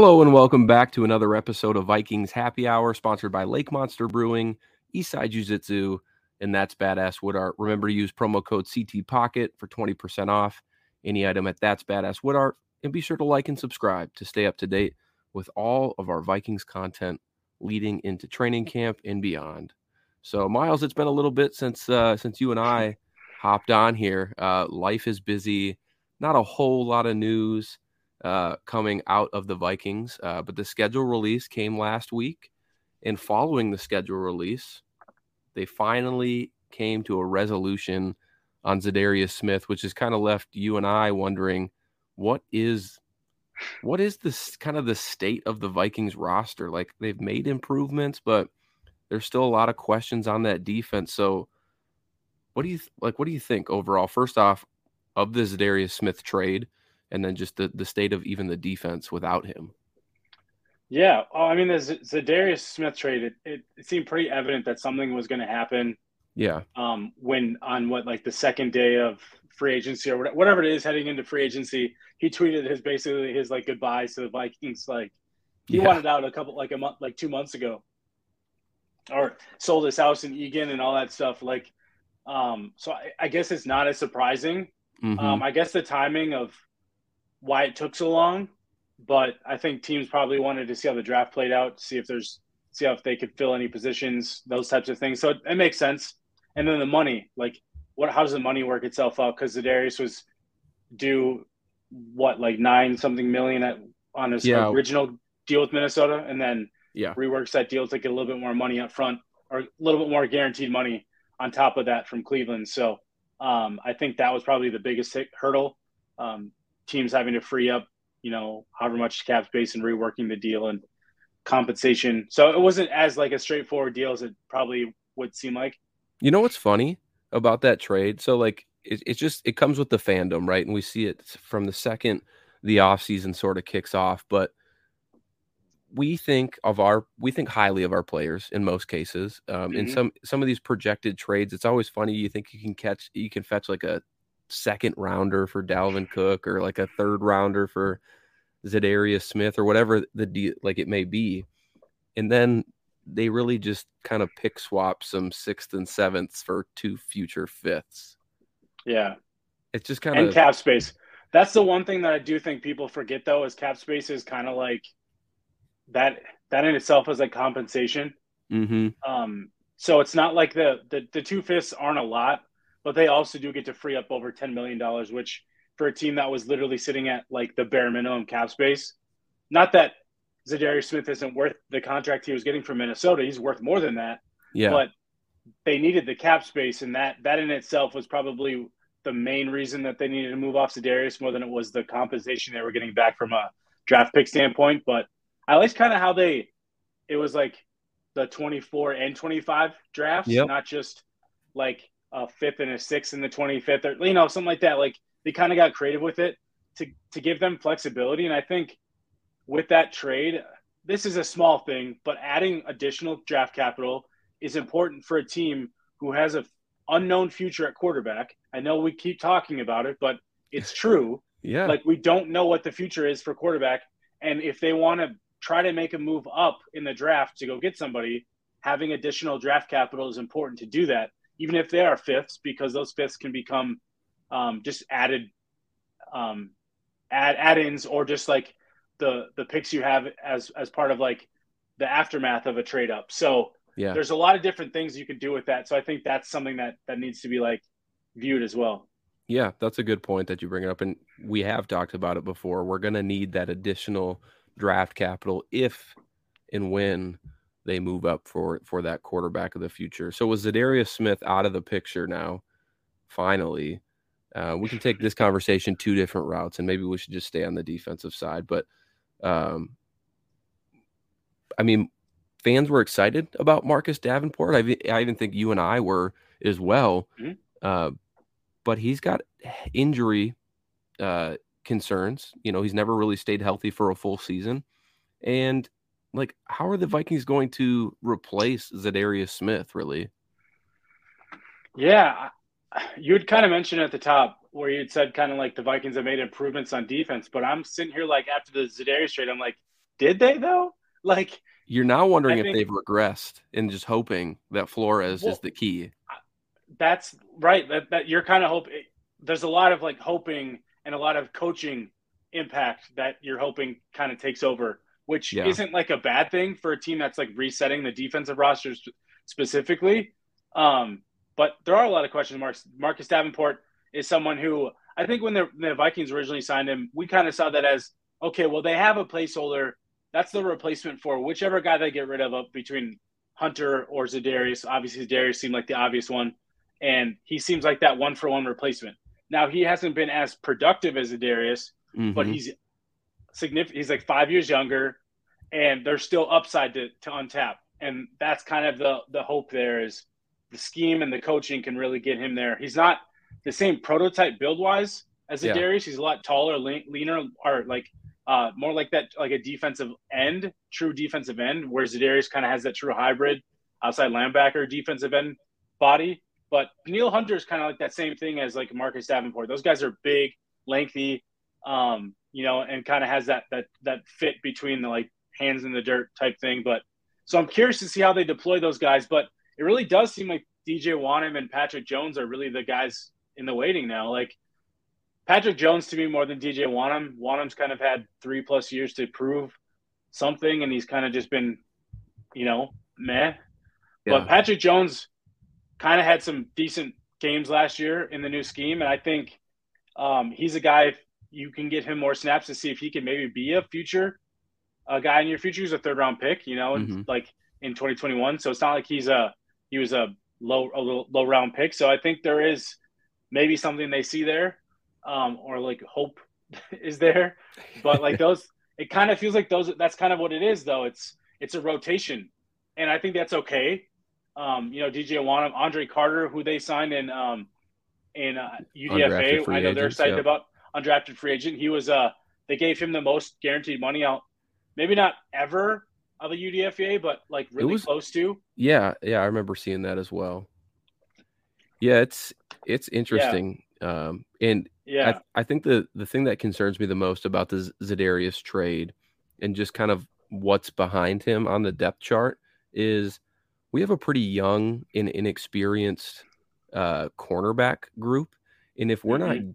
Hello and welcome back to another episode of Vikings Happy Hour, sponsored by Lake Monster Brewing, Eastside Jiu Jitsu, and that's Badass Wood Art. Remember to use promo code CT Pocket for 20% off any item at That's Badass Wood Art, and be sure to like and subscribe to stay up to date with all of our Vikings content leading into training camp and beyond. So, Myles, it's been a little bit since uh, since you and I hopped on here. Uh, life is busy, not a whole lot of news uh, coming out of the Vikings. Uh, but the schedule release came last week. And following the schedule release, they finally came to a resolution on Za'Darius Smith, which has kind of left you and I wondering what is what is this kind of the state of the Vikings roster? Like they've made improvements, but there's still a lot of questions on that defense. So what do you like what do you think overall? First off, of the Za'Darius Smith trade, and then just the, the state of even the defense without him. Yeah, oh, I mean, the Za'Darius Smith trade, it, it, it, seemed pretty evident that something was going to happen. Yeah. Um, when on what like the second day of free agency or whatever it is heading into free agency, he tweeted his basically his like goodbyes to the Vikings. Like he yeah. wanted out a couple like a month, like two months ago, or sold his house in Eagan and all that stuff. Like, um, so I, I guess it's not as surprising. Mm-hmm. Um, I guess the timing of why it took so long, but I think teams probably wanted to see how the draft played out, see if there's see if they could fill any positions, those types of things. So it, it makes sense. And then the money, like what how does the money work itself out? Because Za'Darius was due what like nine something million at on his yeah. original deal with Minnesota, and then yeah reworks that deal to get a little bit more money up front or a little bit more guaranteed money on top of that from Cleveland. So um, I think that was probably the biggest hurdle. Um, teams having to free up, you know, however much cap space and reworking the deal and compensation. So it wasn't as like a straightforward deal as it probably would seem like. You know what's funny about that trade? So like it, it just it comes with the fandom, right? And we see it from the second the offseason sort of kicks off, but we think of our we think highly of our players in most cases. Um, mm-hmm. In some some of these projected trades, it's always funny. You think you can catch you can fetch like a second rounder for Dalvin Cook or like a third rounder for Za'Darius Smith or whatever the deal like it may be. And then they really just kind of pick swap some sixth and sevenths for two future fifths. Yeah. It's just kind and of cap space. That's the one thing that I do think people forget though is cap space is kind of like that that in itself is like compensation. Mm-hmm. Um so it's not like the, the the two fifths aren't a lot, but they also do get to free up over $10 million, which for a team that was literally sitting at like the bare minimum cap space, not that Za'Darius Smith isn't worth the contract he was getting from Minnesota. He's worth more than that. Yeah. But they needed the cap space, and that that in itself was probably the main reason that they needed to move off Za'Darius more than it was the compensation they were getting back from a draft pick standpoint. But I like kind of how they it was like the 24 and 25 drafts, yep. not just like a fifth and a sixth in the 25th or you know something like that. Like they kind of got creative with it to to give them flexibility. And i think with that trade this is a small thing but adding additional draft capital is important for a team who has a unknown future at quarterback. I know we keep talking about it but it's true. Yeah. Like we don't know what the future is for quarterback. And if they want to try to make a move up in the draft to go get somebody having additional draft capital is important to do that even if they are fifths, because those fifths can become um, just added um, add add-ins or just like the the picks you have as as part of like the aftermath of a trade up. So yeah, there's a lot of different things you can do with that. So I think that's something that that needs to be like viewed as well. Yeah, that's a good point that you bring it up, and we have talked about it before. We're going to need that additional draft capital if and when they move up for for that quarterback of the future. So was Za'Darius Smith out of the picture now? Finally, uh, we can take this conversation two different routes, and maybe we should just stay on the defensive side. But, um, I mean, fans were excited about Marcus Davenport. I, I even think you and I were as well. Mm-hmm. Uh, but he's got injury uh, concerns. You know, he's never really stayed healthy for a full season, and like how are the Vikings going to replace Za'Darius Smith really? Yeah, you had kind of mentioned at the top where you'd said kind of like the Vikings have made improvements on defense, but I'm sitting here like after the Za'Darius trade, I'm like, did they though? Like you're now wondering think, if they've regressed and just hoping that Flores well, is the key. That's right. That that you're kind of hoping. There's a lot of like hoping and a lot of coaching impact that you're hoping kind of takes over, which yeah. isn't like a bad thing for a team that's like resetting the defensive rosters specifically. Um, but there are a lot of question marks. Marcus Davenport is someone who I think when the, the Vikings originally signed him, we kind of saw that as okay, well, they have a placeholder. That's the replacement for whichever guy they get rid of up between Hunter or Za'Darius. Obviously, Za'Darius seemed like the obvious one, and he seems like that one for one replacement. Now he hasn't been as productive as Za'Darius, mm-hmm. but he's significant. He's like five years younger, and there's still upside to, to untap, and that's kind of the the hope. There is the scheme and the coaching can really get him there. He's not the same prototype build wise as a yeah. Darius. He's a lot taller, leaner, or like uh, more like that, like a defensive end, true defensive end, whereas Darius kind of has that true hybrid outside linebacker defensive end body. But Neil Hunter is kind of like that same thing as like Marcus Davenport. Those guys are big, lengthy, um, you know, and kind of has that that that fit between the like hands in the dirt type thing. But so I'm curious to see how they deploy those guys. But it really does seem like DJ Wonnum and Patrick Jones are really the guys in the waiting now. Like Patrick Jones to me more than DJ Wonnum. Wonnum's kind of had three plus years to prove something, and he's kind of just been, you know, meh. Yeah. But Patrick Jones kind of had some decent games last year in the new scheme, and I think um, he's a guy. you can get him more snaps to see if he can maybe be a future a guy in your future. He's a third round pick, you know, mm-hmm. like in 2021. So it's not like he's a he was a low a little low round pick. So I think there is maybe something they see there, um, or like hope is there. But like those, it kind of feels like those. That's kind of what it is, though. It's it's a rotation, and I think that's okay. Um, you know, DJ Wonnum, Andre Carter, who they signed in um, in uh, UDFA. I know they're excited yeah. about undrafted free agent. He was uh, they gave him the most guaranteed money out, maybe not ever of a UDFA, but like really was, close to. Yeah, yeah, I remember seeing that as well. Yeah, it's it's interesting. Yeah. Um, and yeah, I, I, think the the thing that concerns me the most about the Za'Darius trade and just kind of what's behind him on the depth chart is we have a pretty young and inexperienced uh, cornerback group, and if we're mm-hmm. not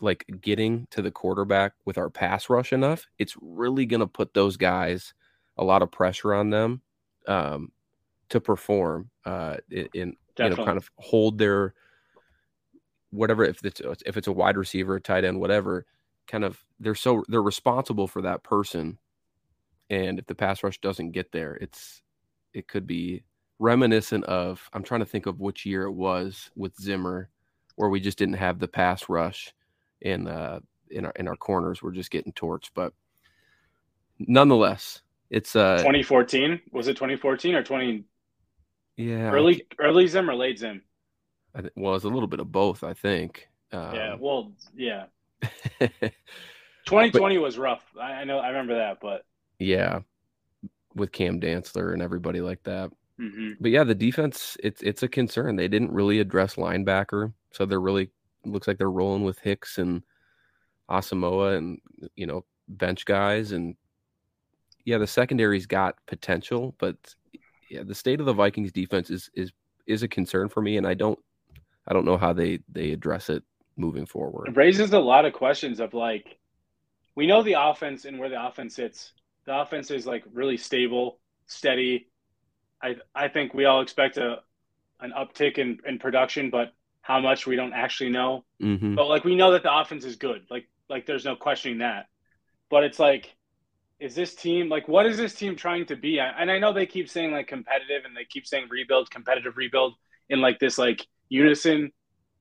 like getting to the quarterback with our pass rush enough, it's really going to put those guys a lot of pressure on them um, to perform uh, in, in you know kind of hold their whatever if it's if it's a wide receiver, a tight end, whatever. Kind of they're so they're responsible for that person, and if the pass rush doesn't get there, it's it could be reminiscent of I'm trying to think of which year it was with Zimmer, where we just didn't have the pass rush, and uh, in our in our corners we're just getting torched. But nonetheless, it's uh 2014. Was it 2014 or 20? Yeah, early early Zim or late Zim. I th- well, it's a little bit of both, I think. Um, yeah. Well, yeah. 2020 but, was rough. I, I, know. I remember that, but yeah, with Cam Dantzler and everybody like that. Mm-hmm. But yeah, the defense it's it's a concern. They didn't really address linebacker, so they're really looks like they're rolling with Hicks and Asamoah and you know bench guys and yeah, the secondary's got potential, but yeah, the state of the Vikings defense is is is a concern for me, and I don't I don't know how they they address it moving forward. It raises a lot of questions of like we know the offense and where the offense sits. The offense is like really stable, steady. I I think we all expect a an uptick in, in production, but how much we don't actually know. Mm-hmm. But like we know that the offense is good. Like like there's no questioning that. But it's like is this team like what is this team trying to be and i know they keep saying like competitive and they keep saying rebuild competitive rebuild in like this like unison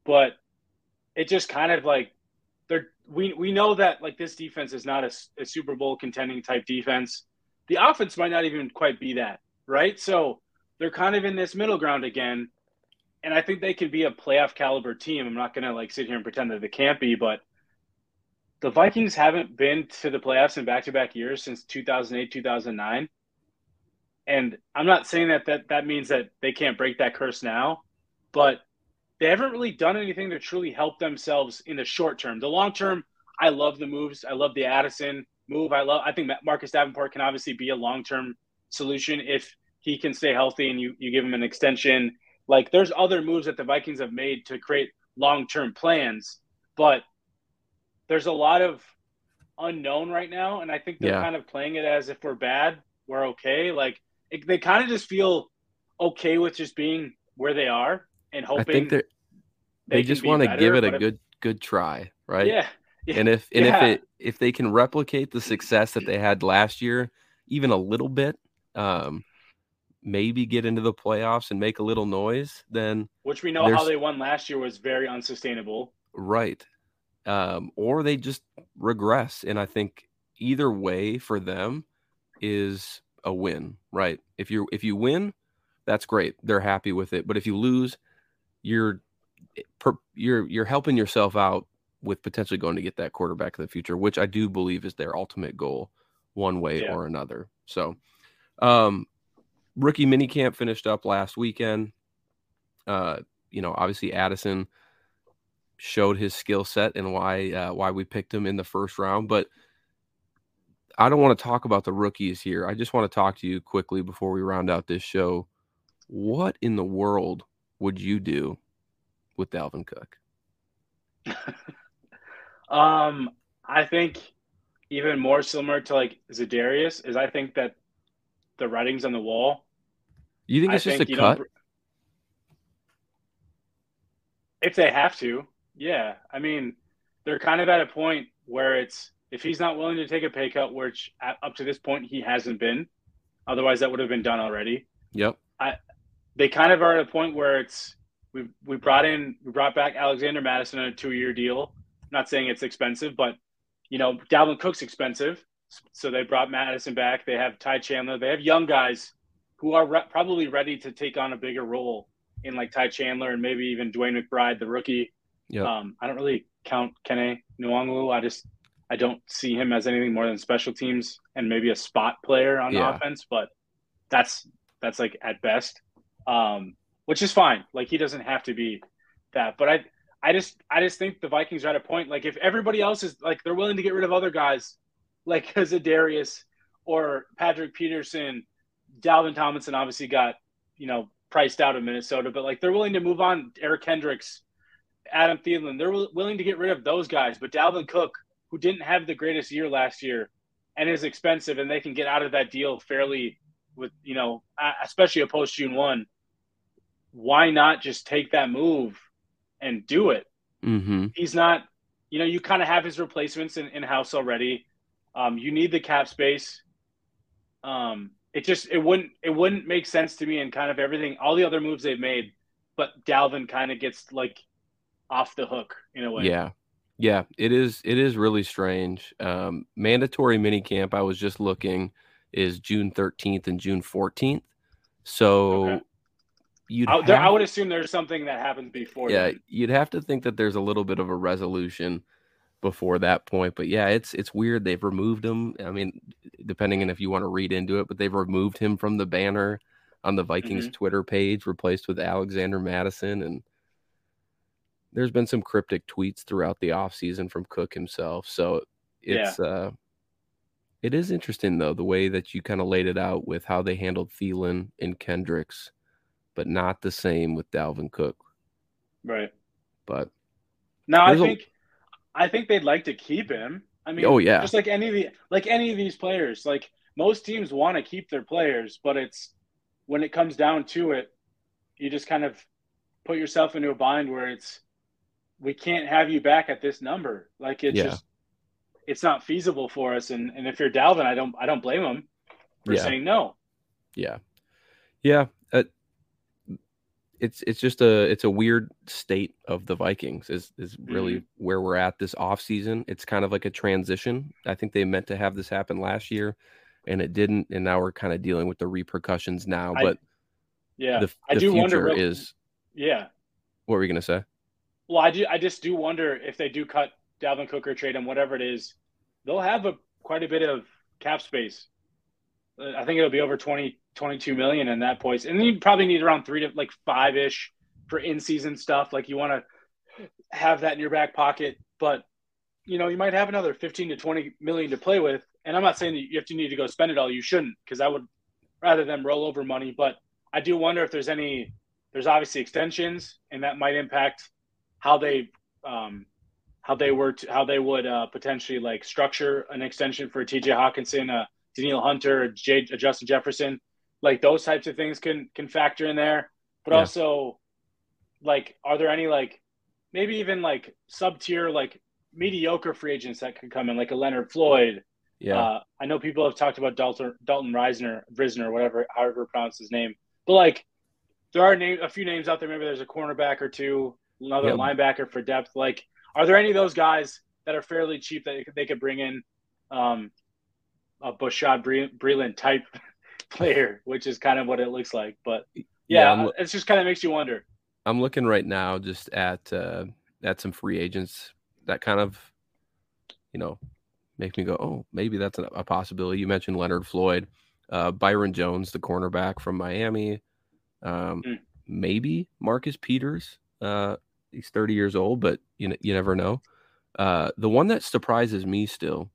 but it just kind of like they're we we know that like this defense is not a, a super bowl contending type defense the offense might not even quite be that right so they're kind of in this middle ground again and i think they could be a playoff caliber team i'm not gonna like sit here and pretend that they can't be but the Vikings haven't been to the playoffs in back-to-back years since 2008, 2009. And I'm not saying that that, that means that they can't break that curse now, but they haven't really done anything to truly help themselves in the short term. The long term, I love the moves. I love the Addison. move. I love. I think Marcus Davenport can obviously be a long term solution if he can stay healthy and you you give him an extension. Like there's other moves that the Vikings have made to create long term plans, but there's a lot of unknown right now, and I think they're Yeah. kind of playing it as if we're bad, we're okay. Like it, they kind of just feel okay with just being where they are and hoping I think they're, they they just want to give it a if- good good try, right? Yeah, yeah, And if and Yeah. if it if they can replicate the success that they had last year, even a little bit, um, maybe get into the playoffs and make a little noise, then which we know how they won last year was very unsustainable. right. Um, or they just regress. And I think either way for them is a win, right? If you if you win, that's great. They're happy with it. But if you lose, you're you're you're helping yourself out with potentially going to get that quarterback of the future, which I do believe is their ultimate goal, one way Yeah. or another. So, um, rookie minicamp finished up last weekend. Uh, you know, obviously Addison showed his skill set and why uh, why we picked him in the first round, but I don't want to talk about the rookies here. I just want to talk to you quickly before we round out this show. What in the world would you do with Dalvin Cook? Um, I think even more similar to like Za'Darius is I think that the writing's on the wall. You think I it's just think a cut? If they have to, yeah. I mean, they're kind of at a point where it's if he's not willing to take a pay cut, which up to this point he hasn't been, otherwise that would have been done already. Yep. They kind of are at a point where it's we we brought in we brought back Alexander Mattison on a two year deal. not saying it's expensive, but you know Dalvin Cook's expensive, so they brought Mattison back. They have Ty Chandler. They have young guys who are re- probably ready to take on a bigger role in like Ty Chandler and maybe even DeWayne McBride, the rookie. Yep. Um, I don't really count Kene Nwangwu. I just I don't see him as anything more than special teams and maybe a spot player on Yeah. offense, but that's that's like at best, um, which is fine. Like he doesn't have to be that, but I I just I just think the Vikings are at a point like if everybody else is like they're willing to get rid of other guys like Za'Darius or Patrick Peterson, Dalvin Tomlinson obviously got you know priced out of Minnesota, but like they're willing to move on. Eric Kendricks, Adam Thielen, they're wi- willing to get rid of those guys. But Dalvin Cook, who didn't have the greatest year last year, and is expensive, and they can get out of that deal fairly with you know, especially a post June one. Why not just take that move and do it? Mm-hmm. he's not you know you kind of have his replacements in, in house already um, you need the cap space um, it just it wouldn't it wouldn't make sense to me and kind of everything all the other moves they've made but dalvin kind of gets like off the hook in a way Yeah. Yeah, it is it is really strange. Um mandatory minicamp I was just looking is June 13th and June 14th. So Okay. you'd I, there, I would assume there's something that happens before yeah, then. you'd have to think that there's a little bit of a resolution before that point. But yeah, it's it's weird they've removed him. I mean, depending on if you want to read into it, but they've removed him from the banner on the Vikings Mm-hmm. Twitter page, replaced with Alexander Mattison and there's been some cryptic tweets throughout the offseason from Cook himself. So it's uh it is interesting though, the way that you kind of laid it out with how they handled Thielen and Kendricks, but not the same with Dalvin Cook. right But now i There's a- think i think they'd like to keep him i mean oh yeah. just like any of the like any of these players like most teams want to keep their players but it's when it comes down to it you just kind of put yourself into a bind where it's we can't have you back at this number like it's Yeah. just it's not feasible for us and and if you're Dalvin I don't I don't blame him for Yeah. saying no Yeah, yeah. It's it's just a it's a weird state of the Vikings is is really where we're at this off season. It's kind of like a transition. I think they meant to have this happen last year, and it didn't. And now we're kind of dealing with the repercussions now. I- But yeah the, I the do wonder what- is yeah what were you gonna say? Well, I do. I just do wonder if they do cut Dalvin Cook or trade him, whatever it is, they'll have a quite a bit of cap space. Uh, I think it'll be over 20, 22 million in that point, and you probably need around three to like five ish for in season stuff. Like you want to have that in your back pocket, but you know you might have another fifteen to twenty million to play with, and I'm not saying that you have to need to go spend it all. You shouldn't, because I would rather them roll over money. But I do wonder if there's any. There's obviously extensions, and that might impact how they um, how they were to, how they would uh, potentially like structure an extension for T.J. Hockenson, uh, Danielle Hunter, J, Justin Jefferson. Like those types of things can can factor in there. But yeah. also, like, are there any like maybe even like sub tier like mediocre free agents that could come in, like a Leonard Floyd. Yeah, uh, I know people have talked about Dalton Dalton Reisner, Risner, whatever, however pronounce his name. But like, there are name, a few names out there. Maybe there's a cornerback or two, another yep. linebacker for depth. Like, are there any of those guys that are fairly cheap that they could bring in? Um, a Bashaud Breeland type player, which is kind of what it looks like. But yeah, yeah it just kind of makes you wonder. I'm looking right now just at uh, at some free agents that kind of, you know, make me go, oh, maybe that's a, possibility. You mentioned Leonard Floyd, uh, Byron Jones, the cornerback from Miami, um, mm. maybe Marcus Peters. Uh, he's 30 years old, but you you never know. Uh, the one that surprises me still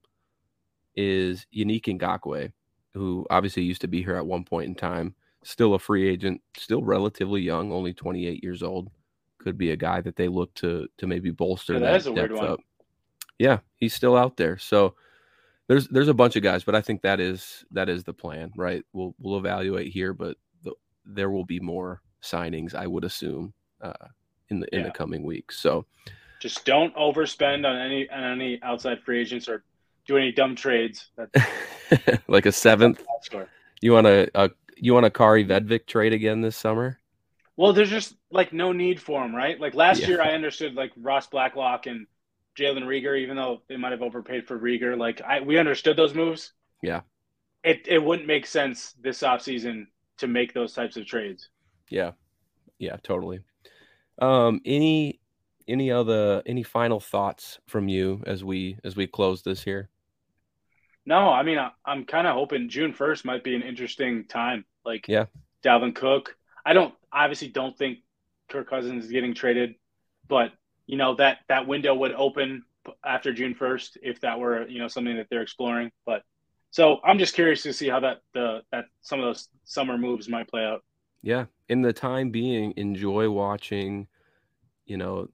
is Yannick Ngakoue, who obviously used to be here at one point in time, still a free agent, still relatively young, only 28 years old could be a guy that they look to to maybe bolster yeah, that, that depth up. Yeah, he's still out there. So there's there's a bunch of guys, but I think that is that is the plan, right? We'll we'll evaluate here, but the, there will be more signings, I would assume, uh, in the in yeah. the coming weeks. So just don't overspend on any on any outside free agents or do any dumb trades. like a seventh. You want a, a you want a Kaare Vedvik trade again this summer? Well, there's just like no need for him, right? Like last yeah. year, I understood like Ross Blacklock and Jalen Reagor, even though they might have overpaid for Reagor. Like I, we understood those moves. Yeah, it it wouldn't make sense this offseason to make those types of trades. Yeah, yeah, totally. Um, any any other any final thoughts from you as we as we close this here? No, I mean I, am kind of hoping June first might be an interesting time. Like yeah, Dalvin Cook. I don't obviously don't think Kirk Cousins is getting traded, but you know that that window would open after June first if that were you know something that they're exploring. But so I'm just curious to see how that the that some of those summer moves might play out. Yeah, in the time being, enjoy watching. You know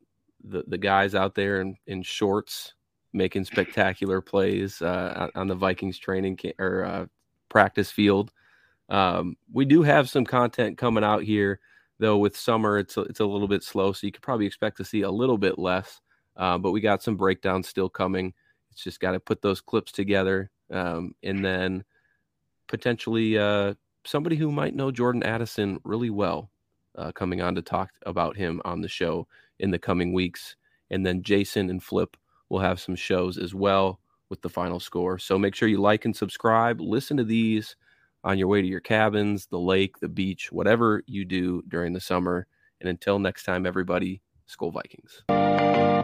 the the guys out there in in shorts making spectacular plays uh, on the Vikings training ca- or uh, practice field. Um, we do have some content coming out here, though. With summer, it's a, it's a little bit slow, so you could probably expect to see a little bit less. Uh, but we got some breakdowns still coming. It's just got to put those clips together, um, and then potentially uh, somebody who might know Jordan Addison really well uh, coming on to talk about him on the show in the coming weeks. And then Jason and Flip will have some shows as well with the final score. So make sure you like and subscribe. Listen to these on your way to your cabins, the lake, the beach, whatever you do during the summer. And until next time, everybody, Skol Vikings.